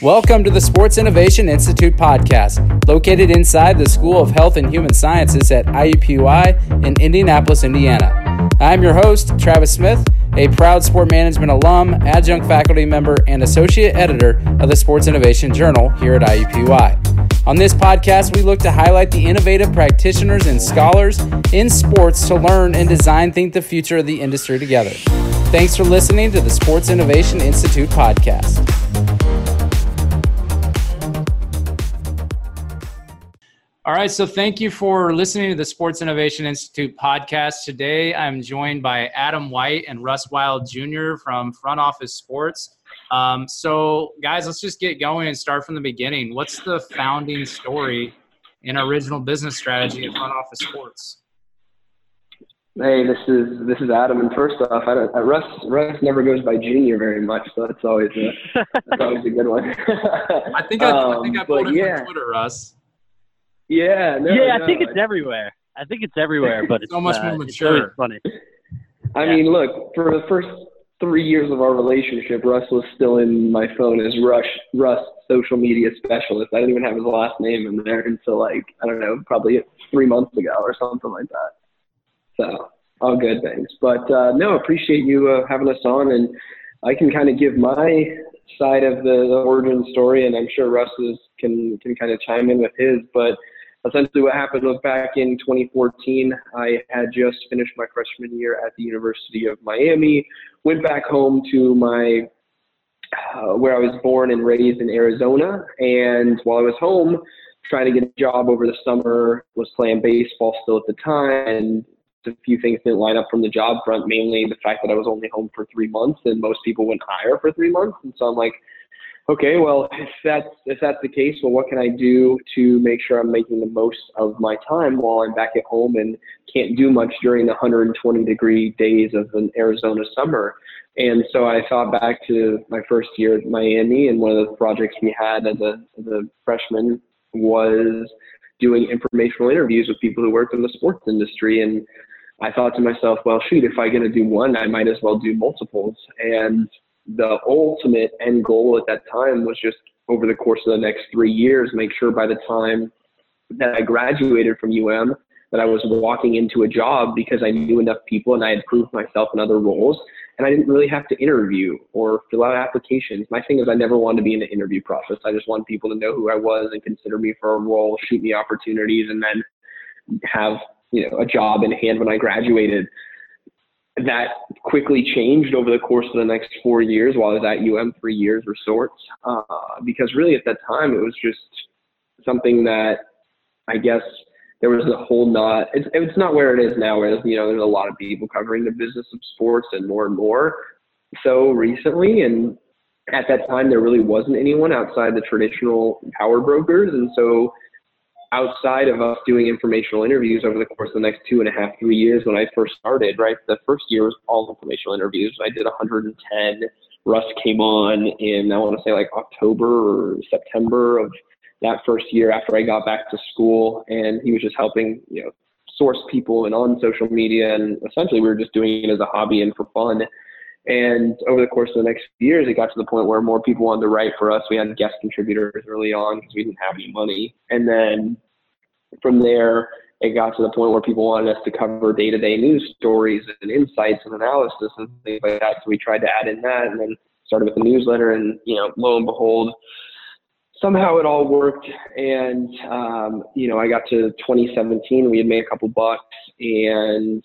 Welcome to the Sports Innovation Institute podcast, located inside the School of Health and Human Sciences at IUPUI in Indianapolis, Indiana. I'm your host, Travis Smith, a proud sport management alum, adjunct faculty member, and associate editor of the Sports Innovation Journal here at IUPUI. On this podcast, we look to highlight the innovative practitioners and scholars in sports to learn and design think the future of the industry together. Thanks for listening to the Sports Innovation Institute podcast. All right, so thank you for listening to the Sports Innovation Institute podcast. Today I'm joined by Adam White and Russ Wild Jr. from Front Office Sports. Um, so, guys, let's just get going and start from the beginning. What's the founding story and original business strategy at Front Office Sports? Hey, this is this is Adam, and first off, I don't, uh, Russ Russ never goes by Junior very much, so that's always a that's always a good one. I think I, um, I think I pulled it yeah. from Twitter, Russ. Yeah, no, yeah, no. I think it's everywhere. I think it's everywhere, but it's so much uh, more mature. funny. I yeah. mean, look, for the first three years of our relationship, Russ was still in my phone as Rush Russ social media specialist. I didn't even have his last name in there until like I don't know, probably three months ago or something like that. So all good things, but uh, no, appreciate you uh, having us on, and I can kind of give my side of the, the origin story, and I'm sure Russ is, can can kind of chime in with his, but essentially what happened was back in 2014, I had just finished my freshman year at the University of Miami, went back home to my uh, where I was born and raised in Arizona, and while I was home trying to get a job over the summer, was playing baseball still at the time, and a few things didn't line up from the job front, mainly the fact that I was only home for three months, and most people wouldn't hire for three months, and so I'm like, okay, well, if that's if that's the case, well, what can I do to make sure I'm making the most of my time while I'm back at home and can't do much during the 120 degree days of an Arizona summer? And so I thought back to my first year at Miami, and one of the projects we had as a, as a freshman was doing informational interviews with people who worked in the sports industry. And I thought to myself, well, shoot, if I'm going to do one, I might as well do multiples. And the ultimate end goal at that time was just over the course of the next three years, make sure by the time that I graduated from UM that I was walking into a job because I knew enough people and I had proved myself in other roles and I didn't really have to interview or fill out applications. My thing is I never wanted to be in the interview process. I just want people to know who I was and consider me for a role, shoot me opportunities and then have, you know, a job in hand when I graduated that quickly changed over the course of the next four years while I was at UM, three years or sorts. Uh, because really at that time, it was just something that I guess there was a whole not, it's, it's not where it is now, where, you know, there's a lot of people covering the business of sports and more and more so recently. And at that time, there really wasn't anyone outside the traditional power brokers. And so outside of us doing informational interviews over the course of the next two and a half, three years when I first started, right? The first year was all informational interviews. I did 110. Russ came on in, I want to say like October or September of that first year after I got back to school. And he was just helping, you know, source people and on social media. And essentially we were just doing it as a hobby and for fun. And over the course of the next few years, it got to the point where more people wanted to write for us. We had guest contributors early on because we didn't have any money. And then from there, it got to the point where people wanted us to cover day-to-day news stories and insights and analysis and things like that. So we tried to add in that, and then started with the newsletter. And you know, lo and behold, somehow it all worked. And um, you know, I got to 2017. We had made a couple bucks, and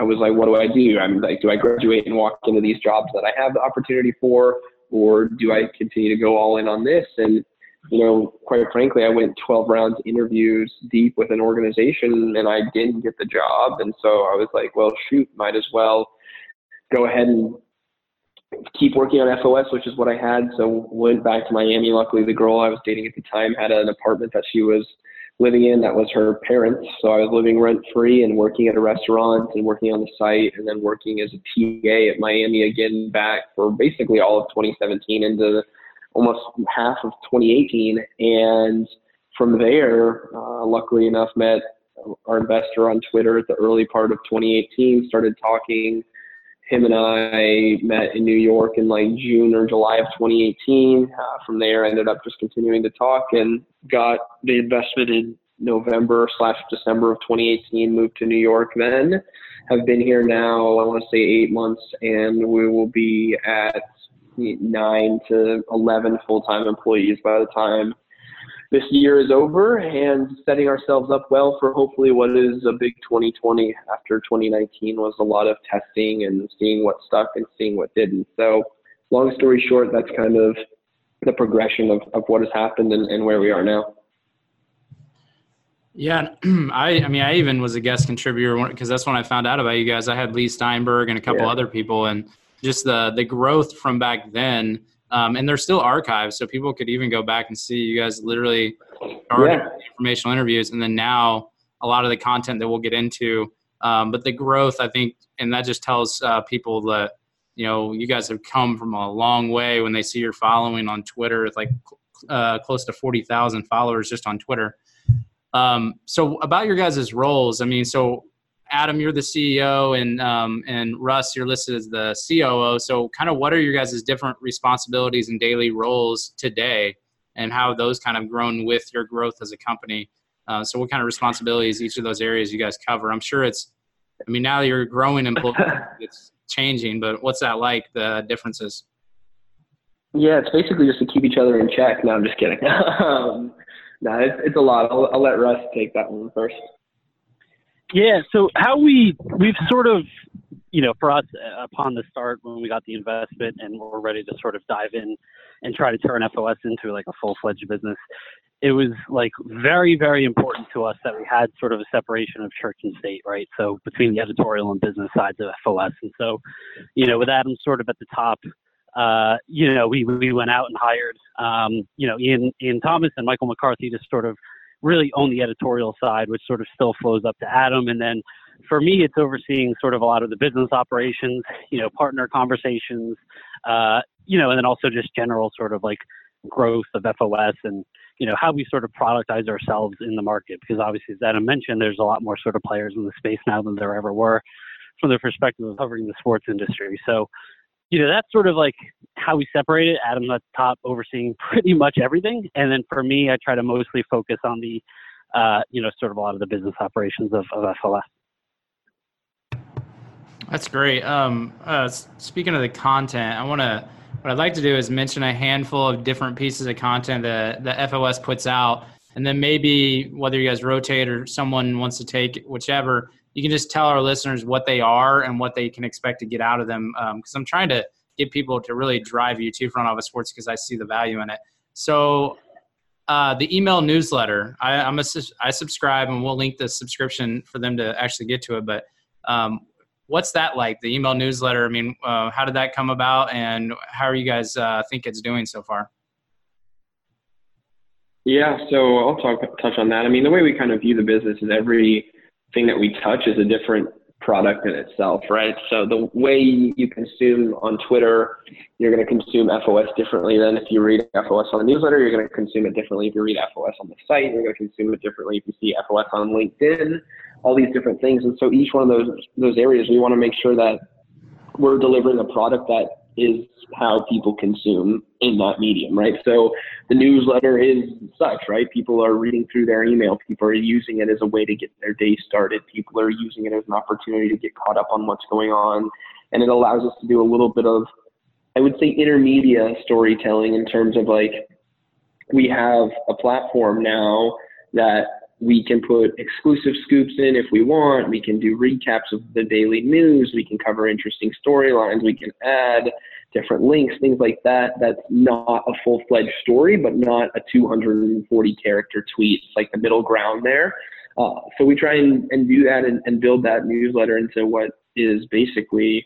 I was like, what do I do? I'm like, do I graduate and walk into these jobs that I have the opportunity for, or do I continue to go all in on this? And you know, quite frankly, I went 12 rounds interviews deep with an organization and I didn't get the job. And so I was like, well, shoot, might as well go ahead and keep working on FOS, which is what I had. So went back to Miami. Luckily, the girl I was dating at the time had an apartment that she was living in that was her parents. So I was living rent free and working at a restaurant and working on the site and then working as a TA at Miami again back for basically all of 2017 into almost half of 2018. And from there, uh, luckily enough, met our investor on Twitter at the early part of 2018, started talking him and I met in New York in like June or July of 2018. Uh, from there, I ended up just continuing to talk and got the investment in November slash December of 2018. Moved to New York then. Have been here now. I want to say eight months, and we will be at nine to 11 full-time employees by the time this year is over and setting ourselves up well for hopefully what is a big 2020 after 2019 was a lot of testing and seeing what stuck and seeing what didn't. So long story short, that's kind of the progression of, of what has happened and, and where we are now. Yeah, I, I mean, I even was a guest contributor because that's when I found out about you guys. I had Leigh Steinberg and a couple yeah. other people, and just the the growth from back then um, and they're still archived, so people could even go back and see you guys literally started yeah. informational interviews, and then now a lot of the content that we'll get into. Um, but the growth, I think, and that just tells uh, people that you know you guys have come from a long way when they see your following on Twitter. Like uh, close to forty thousand followers just on Twitter. Um, so about your guys' roles, I mean, so Adam, you're the CEO, and um, and Russ, you're listed as the COO. So, kind of, what are your guys' different responsibilities and daily roles today, and how those kind of grown with your growth as a company? Uh, so, what kind of responsibilities each of those areas you guys cover? I'm sure it's, I mean, now you're growing employees, it's changing, but what's that like? The differences? Yeah, it's basically just to keep each other in check. No, I'm just kidding. um, no, it's, it's a lot. I'll, I'll let Russ take that one first. Yeah. So how we we've sort of, you know, for us uh, upon the start when we got the investment and we're ready to sort of dive in and try to turn FOS into like a full fledged business, it was like very very important to us that we had sort of a separation of church and state, right? So between the editorial and business sides of FOS, and so, you know, with Adam sort of at the top. Uh, you know, we, we went out and hired, um, you know, Ian, Ian Thomas and Michael McCarthy to sort of really own the editorial side, which sort of still flows up to Adam. And then for me, it's overseeing sort of a lot of the business operations, you know, partner conversations, uh, you know, and then also just general sort of like growth of FOS and, you know, how we sort of productize ourselves in the market. Because obviously, as Adam mentioned, there's a lot more sort of players in the space now than there ever were from the perspective of covering the sports industry. So, you know, that's sort of like how we separate it. Adam's at the top overseeing pretty much everything. And then for me, I try to mostly focus on the, uh, you know, sort of a lot of the business operations of, of FOS. That's great. Um, uh, speaking of the content, I want to, what I'd like to do is mention a handful of different pieces of content that the FOS puts out. And then maybe whether you guys rotate or someone wants to take whichever, you can just tell our listeners what they are and what they can expect to get out of them. Because um, I'm trying to get people to really drive you to front office sports because I see the value in it. So uh, the email newsletter, I, I'm a, I subscribe and we'll link the subscription for them to actually get to it. But um, what's that like? The email newsletter. I mean, uh, how did that come about, and how are you guys uh, think it's doing so far? Yeah, so I'll talk touch on that. I mean, the way we kind of view the business is every thing that we touch is a different product in itself, right? So the way you consume on Twitter, you're going to consume FOS differently than if you read FOS on the newsletter. You're going to consume it differently if you read FOS on the site. You're going to consume it differently if you see FOS on LinkedIn. All these different things, and so each one of those those areas, we want to make sure that we're delivering a product that is how people consume in that medium, right? So the newsletter is such, right? People are reading through their email. People are using it as a way to get their day started. People are using it as an opportunity to get caught up on what's going on. And it allows us to do a little bit of, I would say, intermedia storytelling in terms of like, we have a platform now that we can put exclusive scoops in if we want. We can do recaps of the daily news. We can cover interesting storylines. We can add different links, things like that. That's not a full fledged story, but not a 240 character tweet. It's like the middle ground there. Uh, so we try and, and do that and, and build that newsletter into what is basically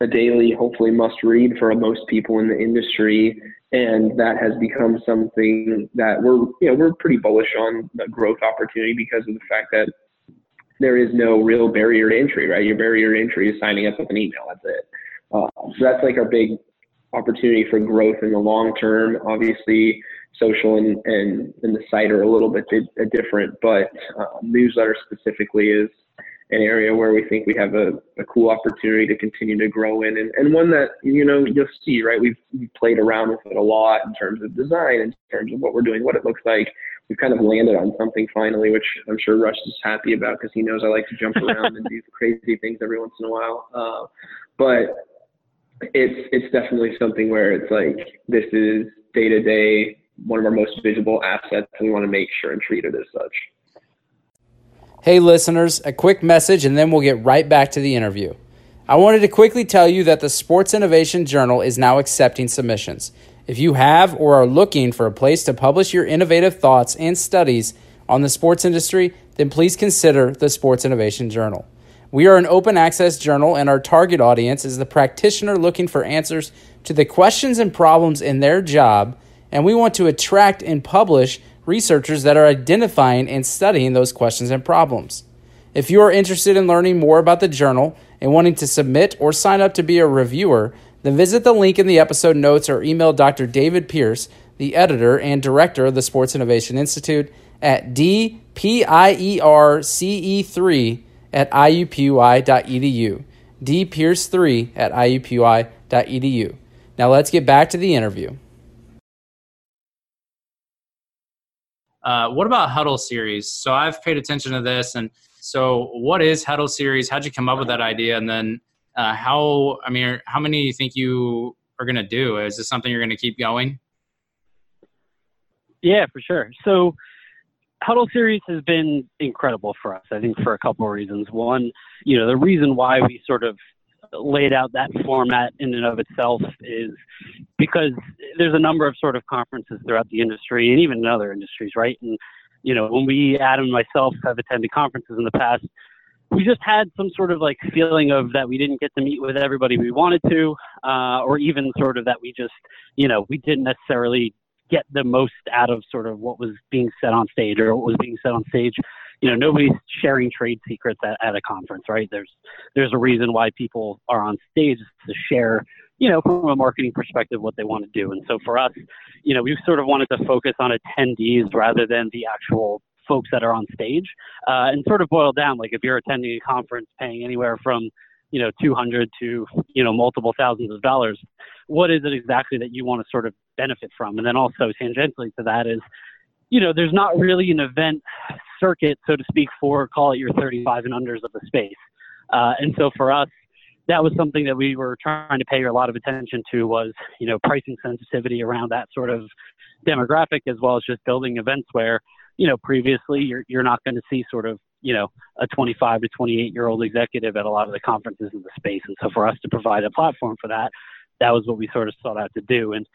a daily, hopefully must read for most people in the industry. And that has become something that we're, you know, we're pretty bullish on the growth opportunity because of the fact that there is no real barrier to entry, right? Your barrier to entry is signing up with an email. That's it. Uh, so that's like our big opportunity for growth in the long term. Obviously, social and, and, and the site are a little bit different, but uh, newsletter specifically is an area where we think we have a, a cool opportunity to continue to grow in and, and one that, you know, you'll see, right? We've, we've played around with it a lot in terms of design, in terms of what we're doing, what it looks like. We've kind of landed on something finally, which I'm sure Russ is happy about because he knows I like to jump around and do crazy things every once in a while. Uh, but it's it's definitely something where it's like this is day to day one of our most visible assets, and we want to make sure and treat it as such. Hey, listeners, a quick message and then we'll get right back to the interview. I wanted to quickly tell you that the Sports Innovation Journal is now accepting submissions. If you have or are looking for a place to publish your innovative thoughts and studies on the sports industry, then please consider the Sports Innovation Journal. We are an open access journal, and our target audience is the practitioner looking for answers to the questions and problems in their job, and we want to attract and publish researchers that are identifying and studying those questions and problems. If you are interested in learning more about the journal and wanting to submit or sign up to be a reviewer, then visit the link in the episode notes or email Dr. David Pierce, the editor and director of the Sports Innovation Institute, at dpierce3 at iupui.edu. dpierce3 at iupui.edu. Now let's get back to the interview. Uh, what about Huddle Series? So I've paid attention to this, and so what is Huddle Series? How'd you come up with that idea? And then uh, how? I mean, how many do you think you are going to do? Is this something you're going to keep going? Yeah, for sure. So Huddle Series has been incredible for us. I think for a couple of reasons. One, you know, the reason why we sort of laid out that format in and of itself is because there's a number of sort of conferences throughout the industry and even in other industries, right? And you know, when we, Adam and myself, have attended conferences in the past, we just had some sort of like feeling of that we didn't get to meet with everybody we wanted to, uh, or even sort of that we just, you know, we didn't necessarily get the most out of sort of what was being said on stage or what was being said on stage you know nobody's sharing trade secrets at, at a conference right? There's there's a reason why people are on stage to share you know from a marketing perspective what they want to do. And so for us you know we sort of wanted to focus on attendees rather than the actual folks that are on stage uh, and sort of boil down like if you're attending a conference paying anywhere from you know 200 to you know multiple thousands of dollars what is it exactly that you want to sort of benefit from? And then also tangentially to that is you know there's not really an event circuit, so to speak, for call it your 35 and unders of the space. Uh, and so for us, that was something that we were trying to pay a lot of attention to was, you know, pricing sensitivity around that sort of demographic, as well as just building events where, you know, previously you're, you're not going to see sort of, you know, a 25 to 28 year old executive at a lot of the conferences in the space. And so for us to provide a platform for that, that was what we sort of sought out to do. And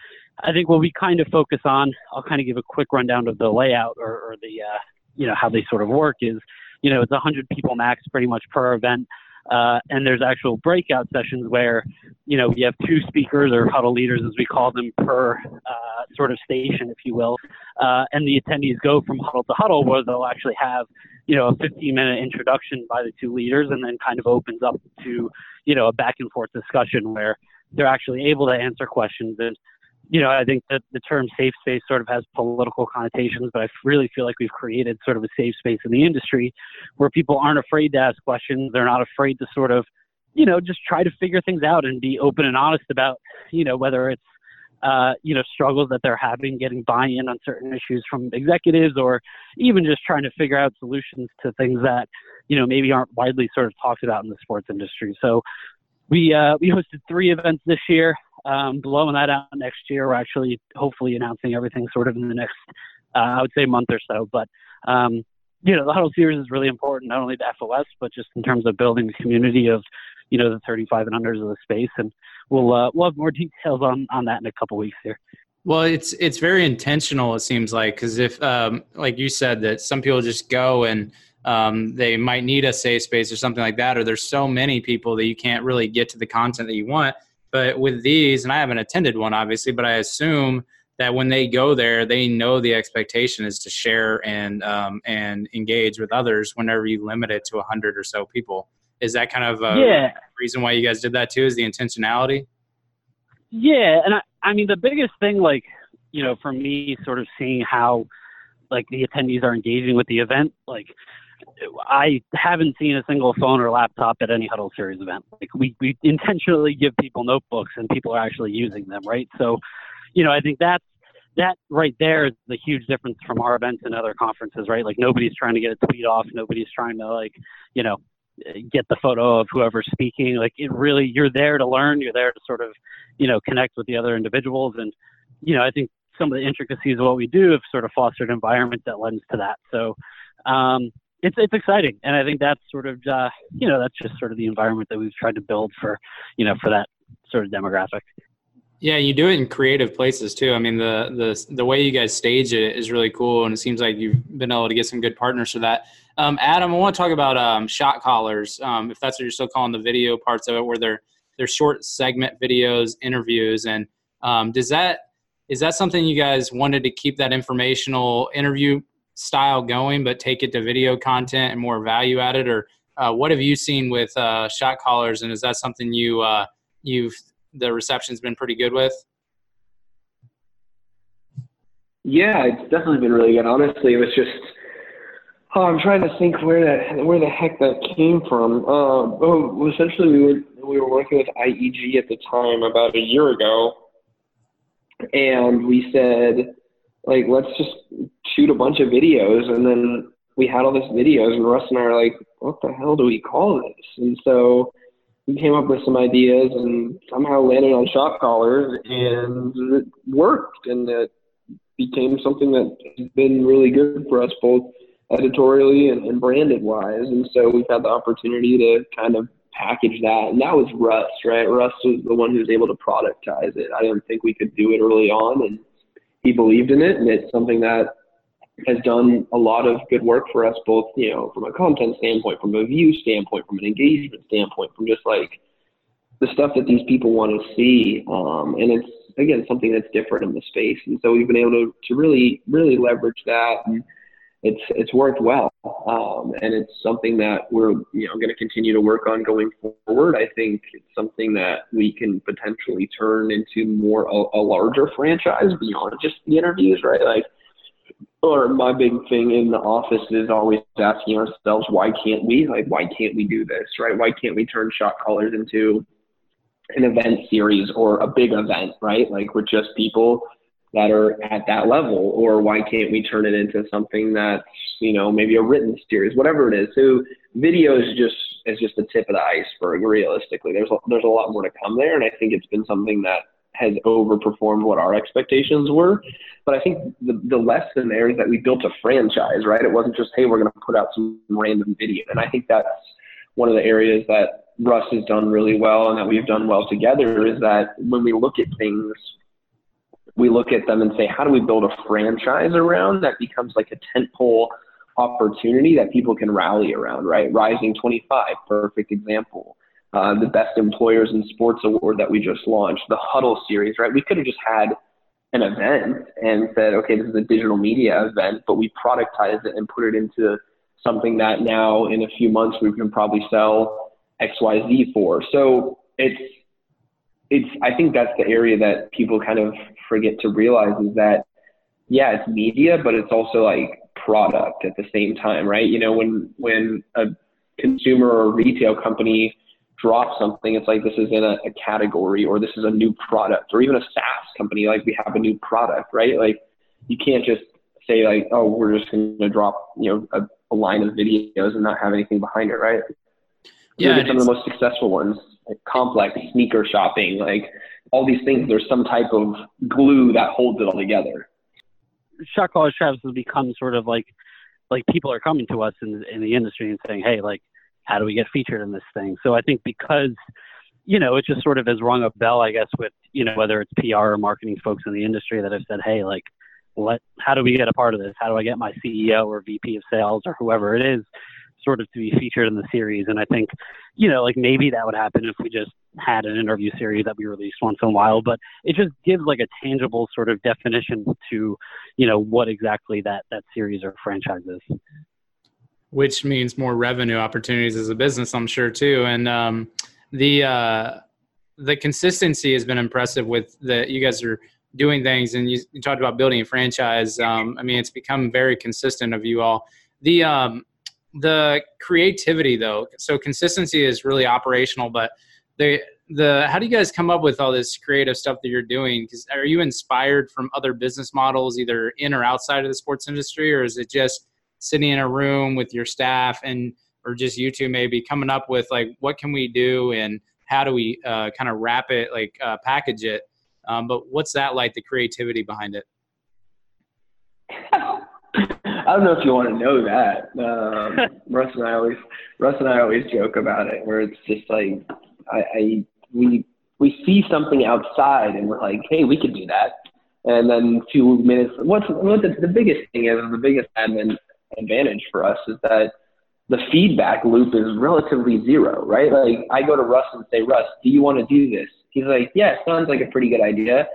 I think what we kind of focus on, I'll kind of give a quick rundown of the layout or, or the, uh, you know how they sort of work is you know it's 100 people max pretty much per event uh, and there's actual breakout sessions where you know we have two speakers or huddle leaders as we call them per uh, sort of station if you will uh, and the attendees go from huddle to huddle where they'll actually have you know a 15 minute introduction by the two leaders and then kind of opens up to you know a back and forth discussion where they're actually able to answer questions and you know, I think that the term safe space sort of has political connotations, but I really feel like we've created sort of a safe space in the industry where people aren't afraid to ask questions. They're not afraid to sort of, you know, just try to figure things out and be open and honest about, you know, whether it's, uh, you know, struggles that they're having getting buy-in on certain issues from executives or even just trying to figure out solutions to things that, you know, maybe aren't widely sort of talked about in the sports industry. So we, uh, we hosted three events this year um, blowing that out next year. We're actually hopefully announcing everything sort of in the next, uh, I would say, month or so. But um, you know, the huddle series is really important, not only to FOS, but just in terms of building the community of, you know, the 35 and unders of the space. And we'll uh, we'll have more details on on that in a couple weeks here. Well, it's it's very intentional. It seems like because if, um, like you said, that some people just go and um, they might need a safe space or something like that, or there's so many people that you can't really get to the content that you want. But with these, and I haven't attended one obviously, but I assume that when they go there, they know the expectation is to share and um, and engage with others. Whenever you limit it to a hundred or so people, is that kind of a yeah. reason why you guys did that too? Is the intentionality? Yeah, and I, I mean the biggest thing, like you know, for me, sort of seeing how like the attendees are engaging with the event, like I haven't seen a single phone or laptop at any Huddle Series event. Like we, we intentionally give people notebooks and people are actually using them, right? So, you know, I think that's that right there is the huge difference from our events and other conferences, right? Like nobody's trying to get a tweet off, nobody's trying to like, you know, get the photo of whoever's speaking. Like it really, you're there to learn, you're there to sort of, you know, connect with the other individuals, and you know, I think some of the intricacies of what we do have sort of fostered an environment that lends to that. So, um, it's it's exciting, and I think that's sort of uh, you know that's just sort of the environment that we've tried to build for you know for that sort of demographic. Yeah, you do it in creative places too. I mean, the the the way you guys stage it is really cool, and it seems like you've been able to get some good partners for that. Um, Adam, I want to talk about um, shot callers, um, if that's what you're still calling the video parts of it, where they're they're short segment videos, interviews, and um, does that is that something you guys wanted to keep that informational interview style going, but take it to video content and more value added, or uh, what have you seen with uh, shot callers, and is that something you uh, you've the reception's been pretty good with? Yeah, it's definitely been really good. Honestly, it was just oh, I'm trying to think where that where the heck that came from. Oh, essentially we were we were working with IEG at the time about a year ago, and we said like let's just shoot a bunch of videos and then we had all these videos and Russ and I are like, what the hell do we call this? And so we came up with some ideas and somehow landed on shot callers and it worked and it became something that has been really good for us both editorially and, and branded wise. And so we've had the opportunity to kind of package that. And that was Russ, right? Russ was the one who was able to productize it. I didn't think we could do it early on and he believed in it and it's something that has done a lot of good work for us both, you know, from a content standpoint, from a view standpoint, from an engagement standpoint, from just like the stuff that these people want to see. Um, and it's again something that's different in the space. And so we've been able to, to really, really leverage that and it's it's worked well, um, and it's something that we're you know going to continue to work on going forward. I think it's something that we can potentially turn into more a, a larger franchise beyond just the interviews, right? Like, or my big thing in the office is always asking ourselves, why can't we? Like, why can't we do this, right? Why can't we turn shot callers into an event series or a big event, right? Like, we're just people that are at that level or why can't we turn it into something that's you know maybe a written series whatever it is. So video is just is just the tip of the iceberg realistically. There's a, there's a lot more to come there and i think it's been something that has overperformed what our expectations were. But i think the, the lesson there is that we built a franchise right? It wasn't just hey we're going to put out some random video. And i think that's one of the areas that russ has done really well and that we've done well together is that when we look at things we look at them and say, how do we build a franchise around that becomes like a tentpole opportunity that people can rally around, right? Rising 25, perfect example. Uh, the Best Employers in Sports Award that we just launched, the Huddle Series, right? We could have just had an event and said, okay, this is a digital media event, but we productized it and put it into something that now in a few months we can probably sell XYZ for. So it's it's I think that's the area that people kind of forget to realize is that yeah, it's media, but it's also like product at the same time, right? You know, when when a consumer or retail company drops something, it's like this is in a, a category or this is a new product, or even a SaaS company, like we have a new product, right? Like you can't just say like, oh, we're just going to drop you know a, a line of videos and not have anything behind it, right? Yeah, some of the most successful ones like complex sneaker shopping, like all these things. There's some type of glue that holds it all together. Shot callers Travis has become sort of like like people are coming to us in in the industry and saying, hey, like how do we get featured in this thing? So I think because you know, it just sort of has rung a bell, I guess, with you know whether it's PR or marketing folks in the industry that have said, hey, like what how do we get a part of this how do i get my ceo or vp of sales or whoever it is sort of to be featured in the series. And I think, you know, like maybe that would happen if we just had an interview series that we released once in a while, but it just gives like a tangible sort of definition to, you know, what exactly that, that series or franchise is. Which means more revenue opportunities as a business, I'm sure too. And um, the, uh, the consistency has been impressive with the, you guys are doing things and you, you talked about building a franchise. Um, I mean, it's become very consistent of you all. The, um, the creativity though, so consistency is really operational, but the the how do you guys come up with all this creative stuff that you're doing? Because are you inspired from other business models, either in or outside of the sports industry, or is it just sitting in a room with your staff and or just you two maybe coming up with like what can we do and how do we uh, kind of wrap it like uh, package it um, but what's that like the creativity behind it I don't know if you want to know that. Um, Russ and I always, Russ and I always joke about it, where it's just like, I, I, we, we see something outside, and we're like, hey, we could do that, and then two minutes. What's what the, the biggest thing is, the biggest admin advantage for us is that the feedback loop is relatively zero, right? Like I go to Russ and say, Russ, do you want to do this? He's like, yeah, sounds like a pretty good idea.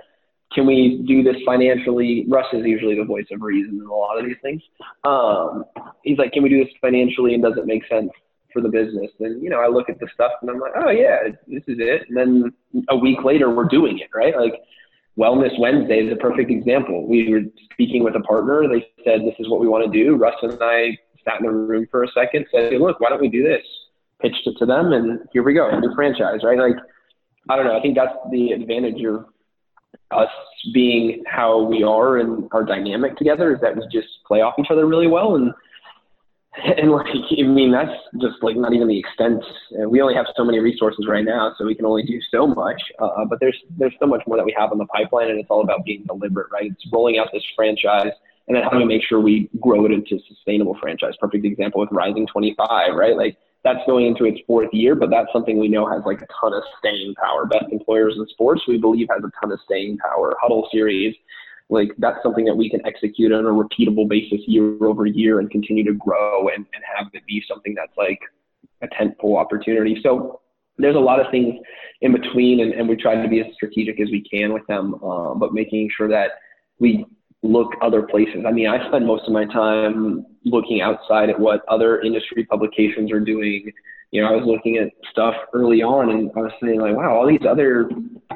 Can we do this financially? Russ is usually the voice of reason in a lot of these things. Um, he's like, can we do this financially and does it make sense for the business? And, you know, I look at the stuff and I'm like, oh, yeah, this is it. And then a week later, we're doing it, right? Like, Wellness Wednesday is a perfect example. We were speaking with a partner. They said, this is what we want to do. Russ and I sat in the room for a second, said, hey, look, why don't we do this? Pitched it to them, and here we go, a new franchise, right? Like, I don't know. I think that's the advantage of us being how we are and our dynamic together is that we just play off each other really well and and like I mean that's just like not even the extent. We only have so many resources right now, so we can only do so much. Uh, but there's there's so much more that we have on the pipeline, and it's all about being deliberate, right? It's rolling out this franchise, and then how do we make sure we grow it into sustainable franchise? Perfect example with Rising 25, right? Like that's going into its fourth year, but that's something we know has like a ton of staying power. Best employers in sports, we believe, has a ton of staying power. Huddle series, like that's something that we can execute on a repeatable basis year over year and continue to grow and, and have it be something that's like a tentpole opportunity. So there's a lot of things in between, and, and we try to be as strategic as we can with them, um, but making sure that we look other places. I mean, I spend most of my time looking outside at what other industry publications are doing. You know, I was looking at stuff early on and I was saying like, wow, all these other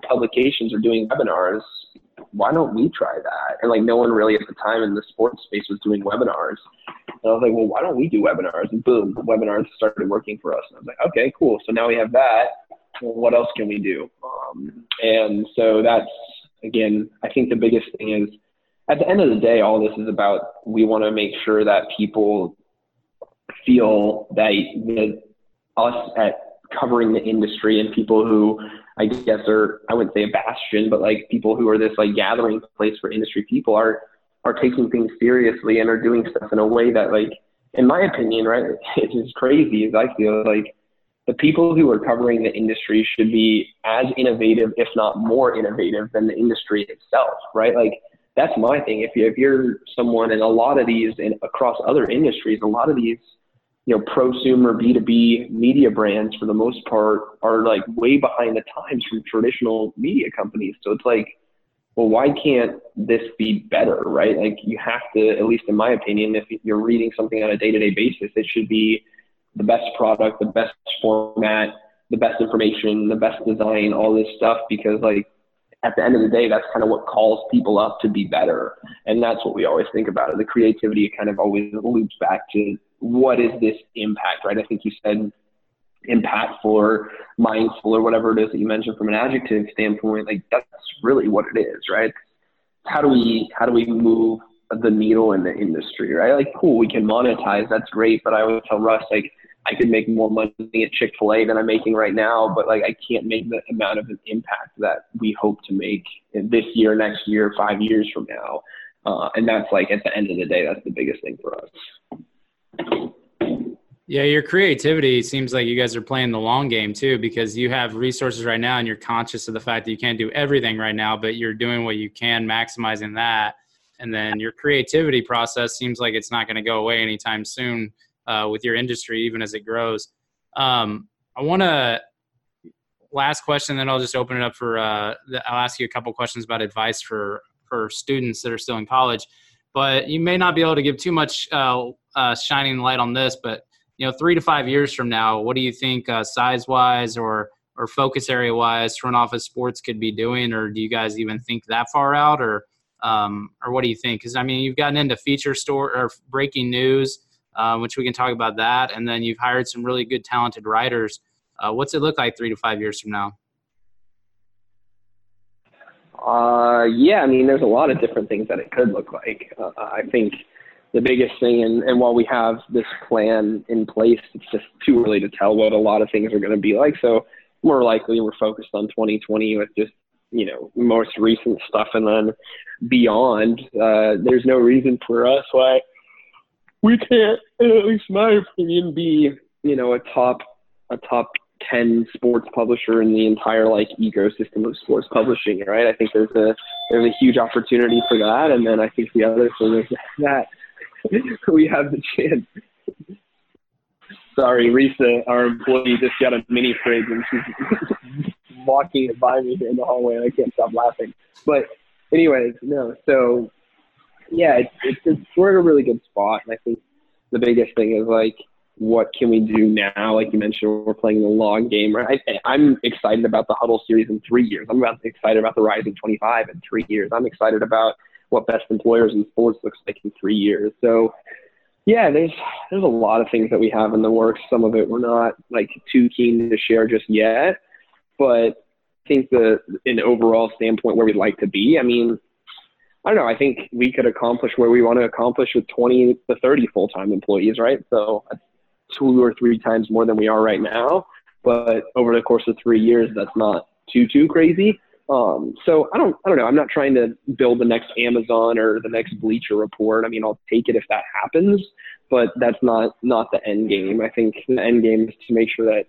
publications are doing webinars. Why don't we try that? And like no one really at the time in the sports space was doing webinars. And I was like, well, why don't we do webinars? And boom, webinars started working for us. And I was like, okay, cool. So now we have that. Well, what else can we do? Um, and so that's, again, I think the biggest thing is at the end of the day, all this is about we want to make sure that people feel that the, us at covering the industry and people who I guess are I wouldn't say a bastion, but like people who are this like gathering place for industry people are are taking things seriously and are doing stuff in a way that like in my opinion, right, it's as crazy as I feel like the people who are covering the industry should be as innovative, if not more innovative than the industry itself, right? Like that's my thing. If, you, if you're someone in a lot of these and across other industries, a lot of these, you know, prosumer B2B media brands for the most part are like way behind the times from traditional media companies. So it's like, well, why can't this be better, right? Like you have to, at least in my opinion, if you're reading something on a day-to-day basis, it should be the best product, the best format, the best information, the best design, all this stuff, because like at the end of the day, that's kind of what calls people up to be better. And that's what we always think about. The creativity kind of always loops back to what is this impact, right? I think you said impactful or mindful or whatever it is that you mentioned from an adjective standpoint. Like that's really what it is, right? How do we, how do we move the needle in the industry, right? Like, cool, we can monetize. That's great. But I always tell Russ, like, I could make more money at Chick Fil A than I'm making right now, but like I can't make the amount of an impact that we hope to make this year, next year, five years from now. Uh, and that's like at the end of the day, that's the biggest thing for us. Yeah, your creativity seems like you guys are playing the long game too, because you have resources right now and you're conscious of the fact that you can't do everything right now, but you're doing what you can, maximizing that. And then your creativity process seems like it's not going to go away anytime soon uh, with your industry, even as it grows. Um, I want to last question, then I'll just open it up for. Uh, I'll ask you a couple questions about advice for for students that are still in college. But you may not be able to give too much uh, uh, shining light on this. But you know, three to five years from now, what do you think uh, size wise or or focus area wise front office sports could be doing, or do you guys even think that far out, or um, or what do you think? Because I mean, you've gotten into feature store or breaking news um, which we can talk about that. And then you've hired some really good, talented writers. Uh, what's it look like three to five years from now? Uh, yeah, I mean, there's a lot of different things that it could look like. Uh, I think the biggest thing, and, and while we have this plan in place, it's just too early to tell what a lot of things are going to be like. So more likely we're focused on 2020 with just you know most recent stuff, and then beyond, uh, there's no reason for us why we can't, at least my opinion, be you know a top a top 10 sports publisher in the entire like ecosystem of sports publishing right? I think there's a there's a huge opportunity for that and then i think the other thing is that we have the chance. Sorry risa our employee just got a mini fridge and she's walking by me in the hallway and i can't stop laughing. But anyways no so yeah it's, it's, it's we're in a really good spot and i think the biggest thing is like what can we do now? Like you mentioned, we're playing the long game. Right? I, am excited about the Huddle series in three years. I'm about excited about the Rising 25 in three years. I'm excited about what best employers in sports looks like in three years. So, yeah, there's there's a lot of things that we have in the works. Some of it we're not like too keen to share just yet, but I think the an overall standpoint where we'd like to be. I mean, I don't know. I think we could accomplish where we want to accomplish with 20 to 30 full time employees, right? So two or three times more than we are right now. But over the course of three years, that's not too too crazy. Um, so I don't I don't know. I'm not trying to build the next Amazon or the next Bleacher Report. I mean, I'll take it if that happens, but that's not not the end game. I think the end game is to make sure that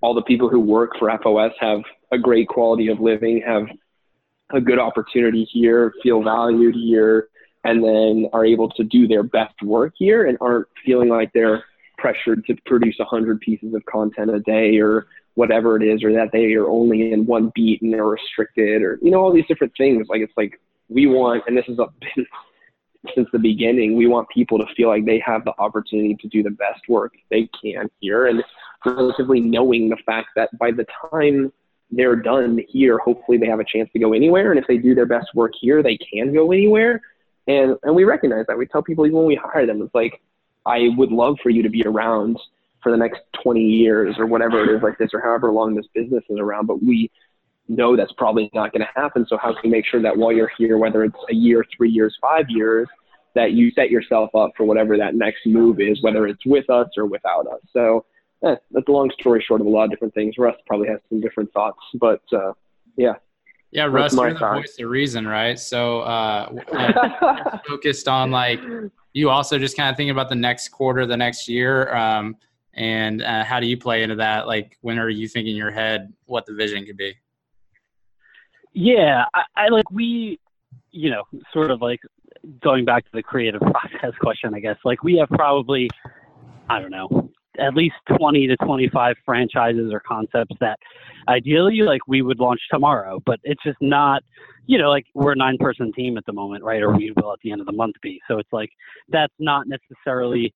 all the people who work for FOS have a great quality of living, have a good opportunity here, feel valued here, and then are able to do their best work here and aren't feeling like they're pressured to produce 100 pieces of content a day or whatever it is, or that they are only in one beat and they're restricted, or, you know, all these different things. Like, it's like we want, and this has been since the beginning, we want people to feel like they have the opportunity to do the best work they can here and relatively knowing the fact that by the time they're done here, hopefully they have a chance to go anywhere. And if they do their best work here, they can go anywhere. And, and we recognize that. We tell people even when we hire them, it's like, I would love for you to be around for the next 20 years or whatever it is like this or however long this business is around. But we know that's probably not going to happen. So how can we make sure that while you're here, whether it's a year, three years, five years, that you set yourself up for whatever that next move is, whether it's with us or without us. So eh, that's a long story short of a lot of different things. Russ probably has some different thoughts, but uh, yeah. Yeah, Russ, you're the voice of reason, right? So uh, focused on like you also just kind of thinking about the next quarter, the next year, um, and uh, how do you play into that? Like, when are you thinking in your head what the vision could be? Yeah, I, I like we, you know, sort of like going back to the creative process question, I guess. Like, we have probably, I don't know, at least 20 to 25 franchises or concepts that ideally like we would launch tomorrow but it's just not you know like we're a nine person team at the moment right or we will at the end of the month be. So it's like that's not necessarily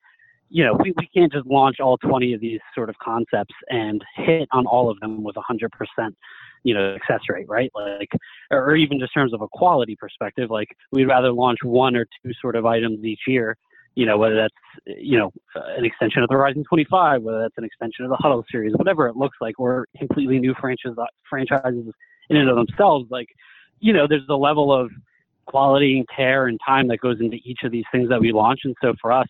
you know we, we can't just launch all 20 of these sort of concepts and hit on all of them with 100% you know success rate right? Like or even just terms of a quality perspective like we'd rather launch one or two sort of items each year you know, whether that's, you know, uh, an extension of the Rising 25, whether that's an extension of the Huddle series, whatever it looks like, or completely new franchises, franchises in and of themselves. Like, you know, there's a level of quality and care and time that goes into each of these things that we launch. And so for us,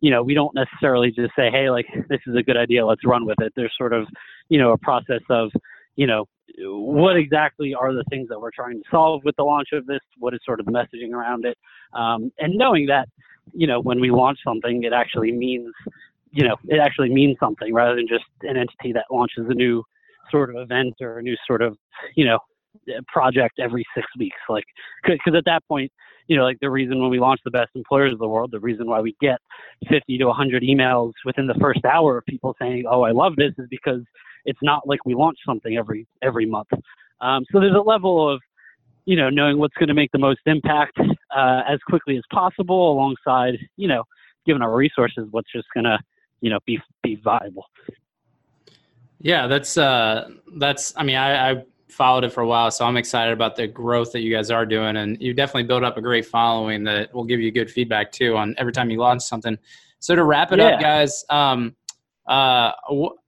you know, we don't necessarily just say, hey, like, this is a good idea, let's run with it. There's sort of, you know, a process of, you know, what exactly are the things that we're trying to solve with the launch of this? What is sort of the messaging around it? Um, and knowing that, you know, when we launch something, it actually means, you know, it actually means something rather than just an entity that launches a new sort of event or a new sort of, you know, project every six weeks. Like, because at that point, you know, like the reason when we launch the best employers of the world, the reason why we get 50 to 100 emails within the first hour of people saying, "Oh, I love this," is because it's not like we launch something every every month. Um, so there's a level of you know, knowing what's going to make the most impact uh, as quickly as possible, alongside, you know, given our resources, what's just going to, you know, be be viable. Yeah, that's uh, that's. I mean, I, I followed it for a while, so I'm excited about the growth that you guys are doing, and you definitely built up a great following that will give you good feedback too on every time you launch something. So to wrap it yeah. up, guys, um, uh,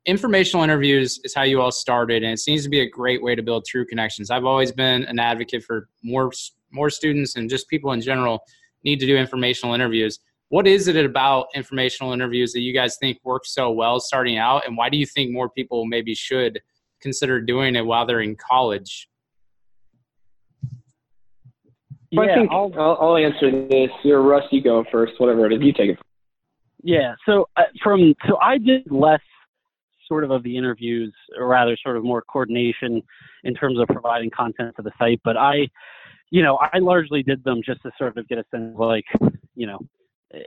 informational interviews is how you all started, and it seems to be a great way to build true connections. I've always been an advocate for more more students and just people in general need to do informational interviews. What is it about informational interviews that you guys think works so well starting out, and why do you think more people maybe should consider doing it while they're in college? Yeah, I think I'll, I'll, I'll answer this. You're Russ. You go first. Whatever it is, you take it. Yeah. So uh, from so I did less sort of of the interviews, or rather, sort of more coordination in terms of providing content to the site. But I, you know, I largely did them just to sort of get a sense of like, you know, eh,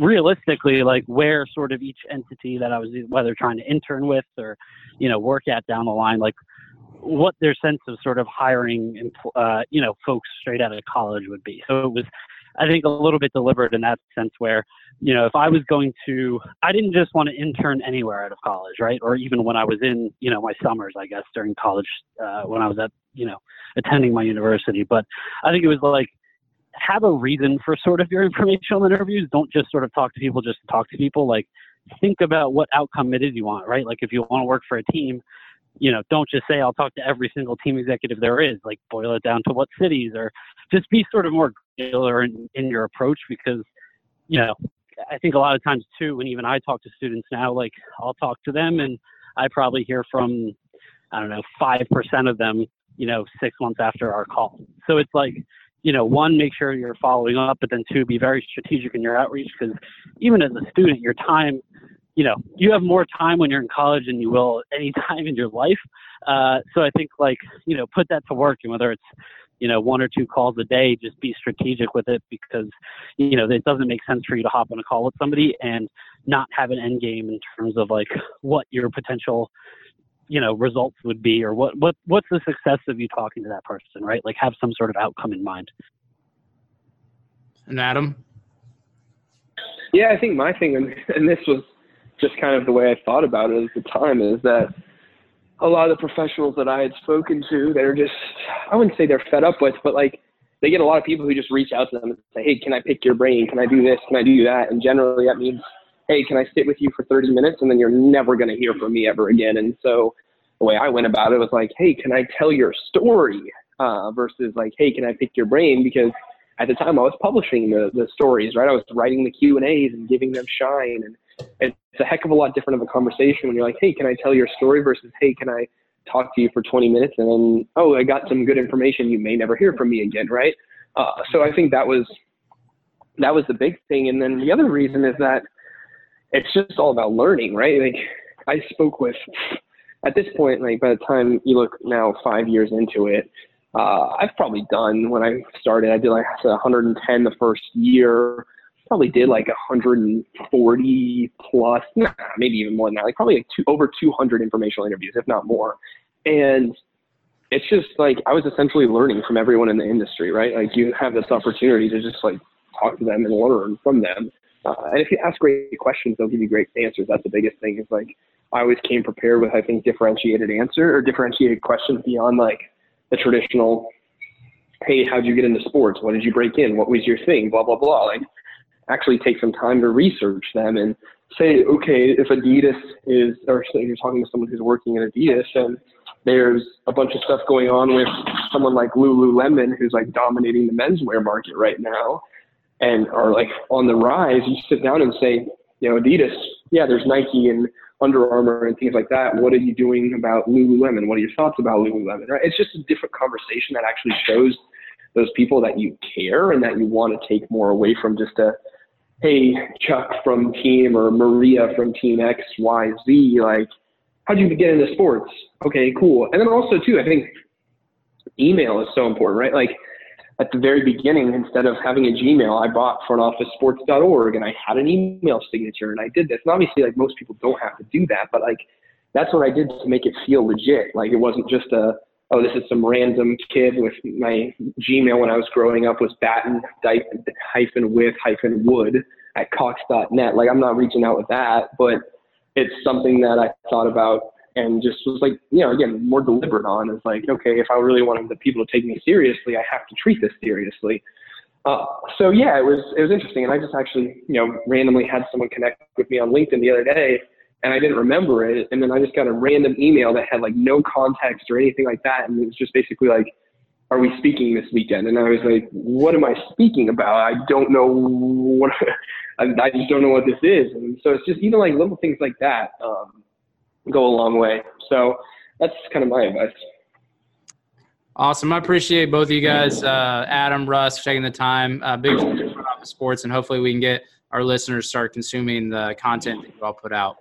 realistically, like where sort of each entity that I was whether trying to intern with or, you know, work at down the line, like what their sense of sort of hiring, uh, you know, folks straight out of college would be. So it was I think a little bit deliberate in that sense where, you know, if I was going to, I didn't just want to intern anywhere out of college, right? Or even when I was in, you know, my summers, I guess, during college, uh, when I was at, you know, attending my university. But I think it was like, have a reason for sort of your informational interviews. Don't just sort of talk to people just talk to people. Like, think about what outcome it is you want, right? Like, if you want to work for a team, you know, don't just say I'll talk to every single team executive there is. Like boil it down to what cities, or just be sort of more granular in, in your approach because, you know, I think a lot of times too, when even I talk to students now, like I'll talk to them and I probably hear from, I don't know, five percent of them, you know, six months after our call. So it's like, you know, one, make sure you're following up, but then two, be very strategic in your outreach because even as a student, your time you know, you have more time when you're in college than you will any time in your life. Uh, so I think like, you know, put that to work and whether it's, you know, one or two calls a day, just be strategic with it because, you know, it doesn't make sense for you to hop on a call with somebody and not have an end game in terms of like what your potential, you know, results would be or what, what, what's the success of you talking to that person, right? Like have some sort of outcome in mind. And Adam? Yeah, I think my thing, and this was just kind of the way I thought about it at the time is that a lot of the professionals that I had spoken to, they're just, I wouldn't say they're fed up with, but like they get a lot of people who just reach out to them and say, Hey, can I pick your brain? Can I do this? Can I do that? And generally that means, Hey, can I sit with you for 30 minutes? And then you're never going to hear from me ever again. And so the way I went about it was like, Hey, can I tell your story? Uh, versus like, Hey, can I pick your brain? Because at the time I was publishing the, the stories, right? I was writing the Q and A's and giving them shine and it's a heck of a lot different of a conversation when you're like, hey, can I tell your story versus, hey, can I talk to you for 20 minutes and then, oh, I got some good information. You may never hear from me again, right? Uh, so I think that was that was the big thing. And then the other reason is that it's just all about learning, right? Like I spoke with at this point, like by the time you look now five years into it, uh, I've probably done when I started, I did like I said, 110 the first year probably did like 140 plus, nah, maybe even more than that, like probably like two, over 200 informational interviews, if not more. And it's just like I was essentially learning from everyone in the industry, right? Like you have this opportunity to just like talk to them and learn from them. Uh, and if you ask great questions, they'll give you great answers. That's the biggest thing. Is like I always came prepared with I think differentiated answer or differentiated questions beyond like the traditional. Hey, how'd you get into sports? What did you break in? What was your thing? Blah blah blah. Like actually take some time to research them and say, okay, if Adidas is, or say you're talking to someone who's working at Adidas and there's a bunch of stuff going on with someone like Lululemon who's like dominating the menswear market right now and are like on the rise, you sit down and say, you know, Adidas, yeah, there's Nike and Under Armour and things like that. What are you doing about Lululemon? What are your thoughts about Lululemon? Right? It's just a different conversation that actually shows those people that you care and that you want to take more away from just a hey, Chuck from team or Maria from team X, Y, Z, like, how'd you get into sports? Okay, cool. And then also too, I think email is so important, right? Like at the very beginning, instead of having a Gmail, I bought frontofficesports.org and I had an email signature and I did this. And obviously like most people don't have to do that, but like that's what I did to make it feel legit. Like it wasn't just a, oh, this is some random kid with my Gmail when I was growing up was batten hyphen with hyphen wood at cox.net. Like I'm not reaching out with that, but it's something that I thought about and just was like, you know, again, more deliberate on is like, okay, if I really wanted the people to take me seriously, I have to treat this seriously. Uh, so yeah, it was it was interesting, and I just actually you know randomly had someone connect with me on LinkedIn the other day, and I didn't remember it, and then I just got a random email that had like no context or anything like that, and it was just basically like, "Are we speaking this weekend?" And I was like, "What am I speaking about? I don't know what I, just don't know what this is." And so it's just even like little things like that um, go a long way. So that's kind of my advice. Awesome. I appreciate both of you guys, uh, Adam, Russ, taking the time. Uh, big sports, and hopefully we can get our listeners start consuming the content that you all put out.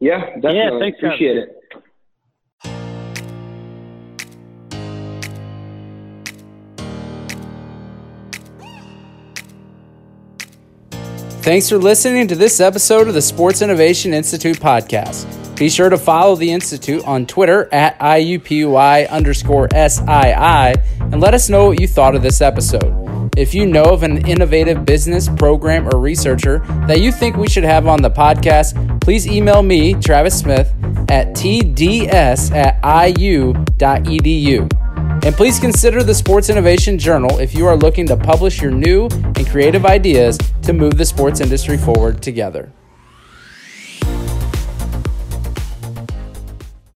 Yeah, definitely. Yeah, thanks, appreciate it. Thanks for listening to this episode of the Sports Innovation Institute podcast. Be sure to follow the Institute on Twitter at IUPUI underscore SII and let us know what you thought of this episode. If you know of an innovative business, program, or researcher that you think we should have on the podcast, please email me, Travis Smith, at tds at iu.edu. And please consider the Sports Innovation Journal if you are looking to publish your new and creative ideas to move the sports industry forward together.